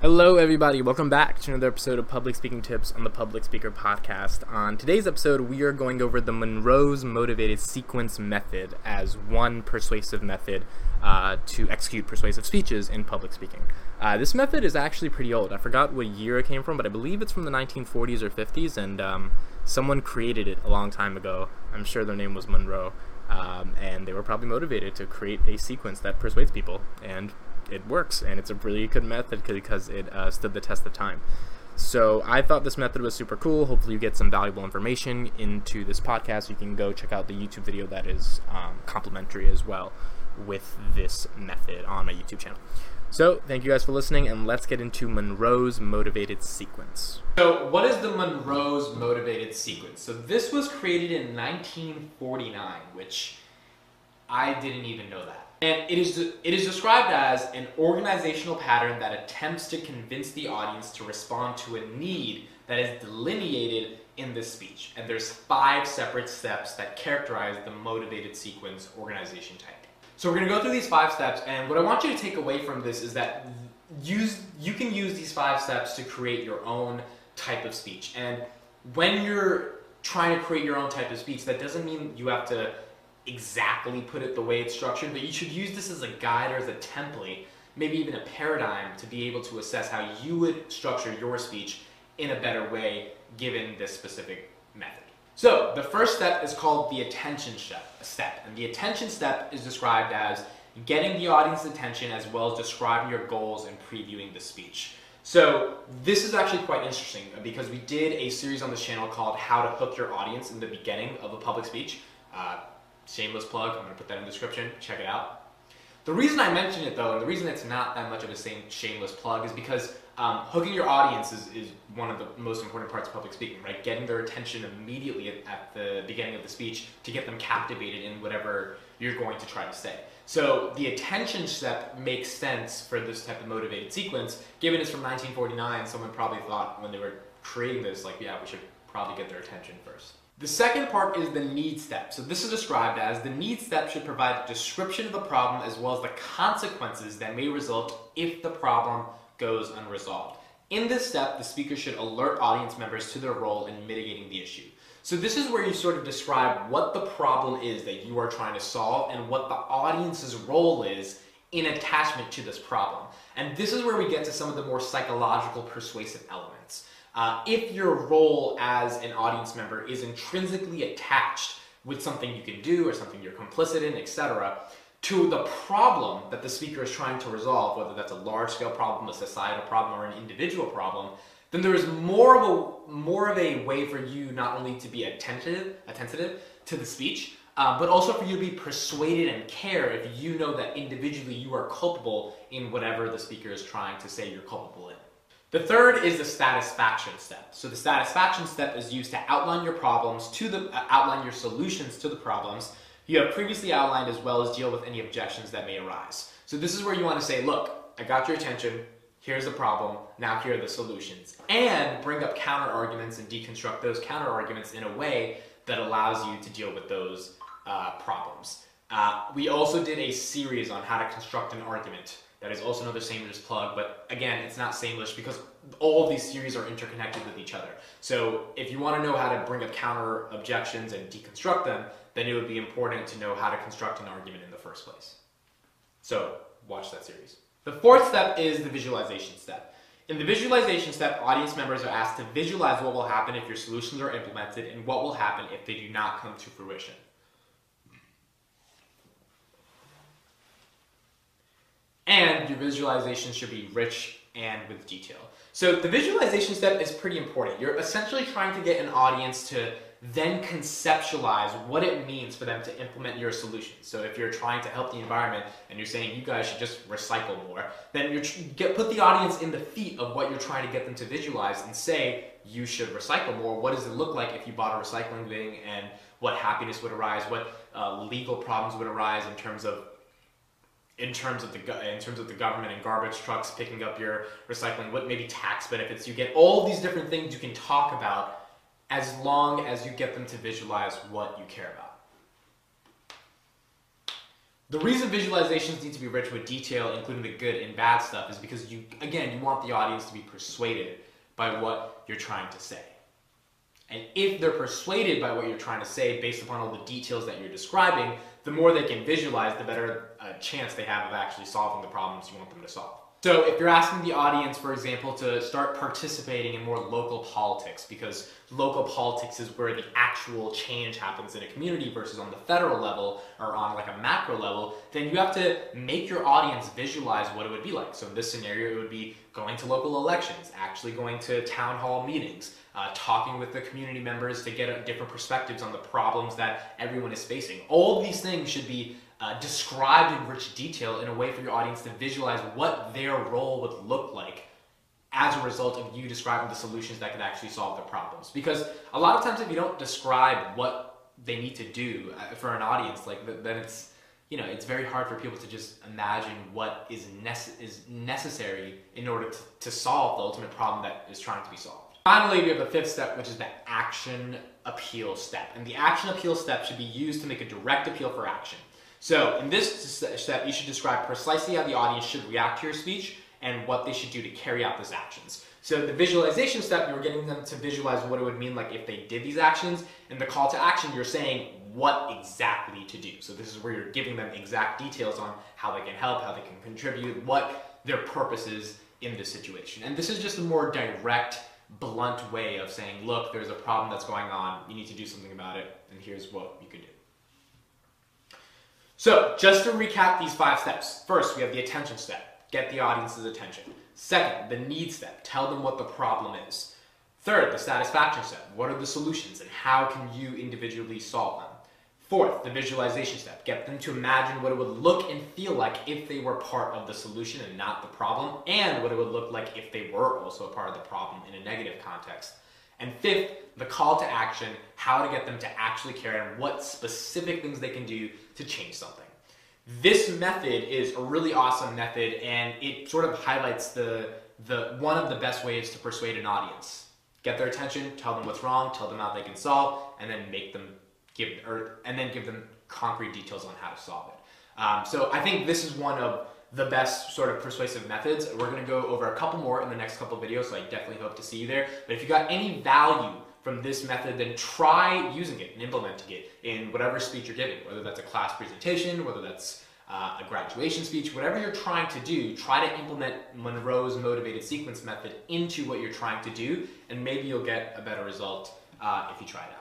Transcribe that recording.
Hello, everybody. Welcome back to another episode of Public Speaking Tips on the Public Speaker Podcast. On today's episode, we are going over the Monroe's Motivated Sequence Method as one persuasive method uh, to execute persuasive speeches in public speaking. Uh, this method is actually pretty old. I forgot what year it came from, but I believe it's from the 1940s or 50s, and um, someone created it a long time ago. I'm sure their name was Monroe. Um, and they were probably motivated to create a sequence that persuades people. And it works, and it's a really good method because it uh, stood the test of time. So I thought this method was super cool. Hopefully, you get some valuable information into this podcast. You can go check out the YouTube video that is um, complimentary as well with this method on my YouTube channel. So, thank you guys for listening, and let's get into Monroe's motivated sequence. So, what is the Monroe's motivated sequence? So, this was created in 1949, which I didn't even know that. And it is, it is described as an organizational pattern that attempts to convince the audience to respond to a need that is delineated in this speech. And there's five separate steps that characterize the motivated sequence organization type. So we're gonna go through these five steps, and what I want you to take away from this is that use you can use these five steps to create your own type of speech. And when you're trying to create your own type of speech, that doesn't mean you have to exactly put it the way it's structured, but you should use this as a guide or as a template, maybe even a paradigm to be able to assess how you would structure your speech in a better way given this specific method. So the first step is called the attention step, and the attention step is described as getting the audience's attention as well as describing your goals and previewing the speech. So this is actually quite interesting because we did a series on this channel called How to Hook Your Audience in the Beginning of a Public Speech. Uh, shameless plug. I'm going to put that in the description. Check it out. The reason I mention it though, and the reason it's not that much of a same shameless plug, is because um, hooking your audience is, is one of the most important parts of public speaking, right? Getting their attention immediately at, at the beginning of the speech to get them captivated in whatever you're going to try to say. So the attention step makes sense for this type of motivated sequence. Given it's from 1949, someone probably thought when they were creating this, like, yeah, we should probably get their attention first. The second part is the need step. So this is described as the need step should provide a description of the problem as well as the consequences that may result if the problem goes unresolved. In this step, the speaker should alert audience members to their role in mitigating the issue. So this is where you sort of describe what the problem is that you are trying to solve and what the audience's role is in attachment to this problem. And this is where we get to some of the more psychological persuasive elements. Uh, if your role as an audience member is intrinsically attached with something you can do or something you're complicit in, etc., to the problem that the speaker is trying to resolve, whether that's a large scale problem, a societal problem, or an individual problem, then there is more of a more of a way for you not only to be attentive, attentive to the speech, uh, but also for you to be persuaded and care if you know that individually you are culpable in whatever the speaker is trying to say you're culpable in. The third is the satisfaction step. So the satisfaction step is used to outline your problems to the uh, outline your solutions to the problems you have previously outlined as well as deal with any objections that may arise. So this is where you want to say, look, I got your attention. Here's the problem. Now here are the solutions. And bring up counter arguments and deconstruct those counter arguments in a way that allows you to deal with those uh, problems. Uh, we also did a series on how to construct an argument. That is also another Sameness plug, but again, it's not Sameness because all of these series are interconnected with each other. So if you want to know how to bring up counter objections and deconstruct them, then it would be important to know how to construct an argument in the first place. So watch that series. The fourth step is the visualization step. In the visualization step, audience members are asked to visualize what will happen if your solutions are implemented and what will happen if they do not come to fruition. and your visualization should be rich and with detail. So the visualization step is pretty important. You're essentially trying to get an audience to then conceptualize what it means for them to implement your solution. So if you're trying to help the environment and you're saying you guys should just recycle more, then you get put the audience in the feet of what you're trying to get them to visualize and say you should recycle more. What does it look like if you bought a recycling bin and what happiness would arise, what uh, legal problems would arise in terms of in terms of the in terms of the government and garbage trucks picking up your recycling, what maybe tax benefits you get, all these different things you can talk about as long as you get them to visualize what you care about. The reason visualizations need to be rich with detail, including the good and bad stuff, is because you, again, you want the audience to be persuaded by what you're trying to say. And if they're persuaded by what you're trying to say based upon all the details that you're describing, the more they can visualize, the better uh, chance they have of actually solving the problems you want them to solve. So if you're asking the audience, for example, to start participating in more local politics, because local politics is where the actual change happens in a community versus on the federal level or on like a macro level, then you have to make your audience visualize what it would be like. So in this scenario, it would be going to local elections, actually going to town hall meetings, uh, talking with the community members to get different perspectives on the problems that everyone is facing. All these things should be uh, described in rich detail in a way for your audience to visualize what their role would look like as a result of you describing the solutions that could actually solve their problems. Because a lot of times, if you don't describe what they need to do uh, for an audience, like then it's you know it's very hard for people to just imagine what is nece- is necessary in order to, to solve the ultimate problem that is trying to be solved. Finally, we have the fifth step, which is the action appeal step, and the action appeal step should be used to make a direct appeal for action. So in this step, you should describe precisely how the audience should react to your speech and what they should do to carry out those actions. So the visualization step, you're getting them to visualize what it would mean like if they did these actions. And the call to action, you're saying what exactly to do. So this is where you're giving them exact details on how they can help, how they can contribute, what their purpose is in this situation. And this is just a more direct, blunt way of saying, look, there's a problem that's going on. You need to do something about it. And here's what you could do. So, just to recap these five steps. First, we have the attention step, get the audience's attention. Second, the need step, tell them what the problem is. Third, the satisfaction step, what are the solutions and how can you individually solve them? Fourth, the visualization step, get them to imagine what it would look and feel like if they were part of the solution and not the problem, and what it would look like if they were also a part of the problem in a negative context. And fifth, the call to action, how to get them to actually care and what specific things they can do to change something. This method is a really awesome method and it sort of highlights the, the one of the best ways to persuade an audience. Get their attention, tell them what's wrong, tell them how they can solve, and then make them give or and then give them concrete details on how to solve it. Um, so I think this is one of the best sort of persuasive methods. We're going to go over a couple more in the next couple videos, so I definitely hope to see you there. But if you got any value from this method, then try using it and implementing it in whatever speech you're giving, whether that's a class presentation, whether that's uh, a graduation speech, whatever you're trying to do, try to implement Monroe's motivated sequence method into what you're trying to do, and maybe you'll get a better result uh, if you try it out.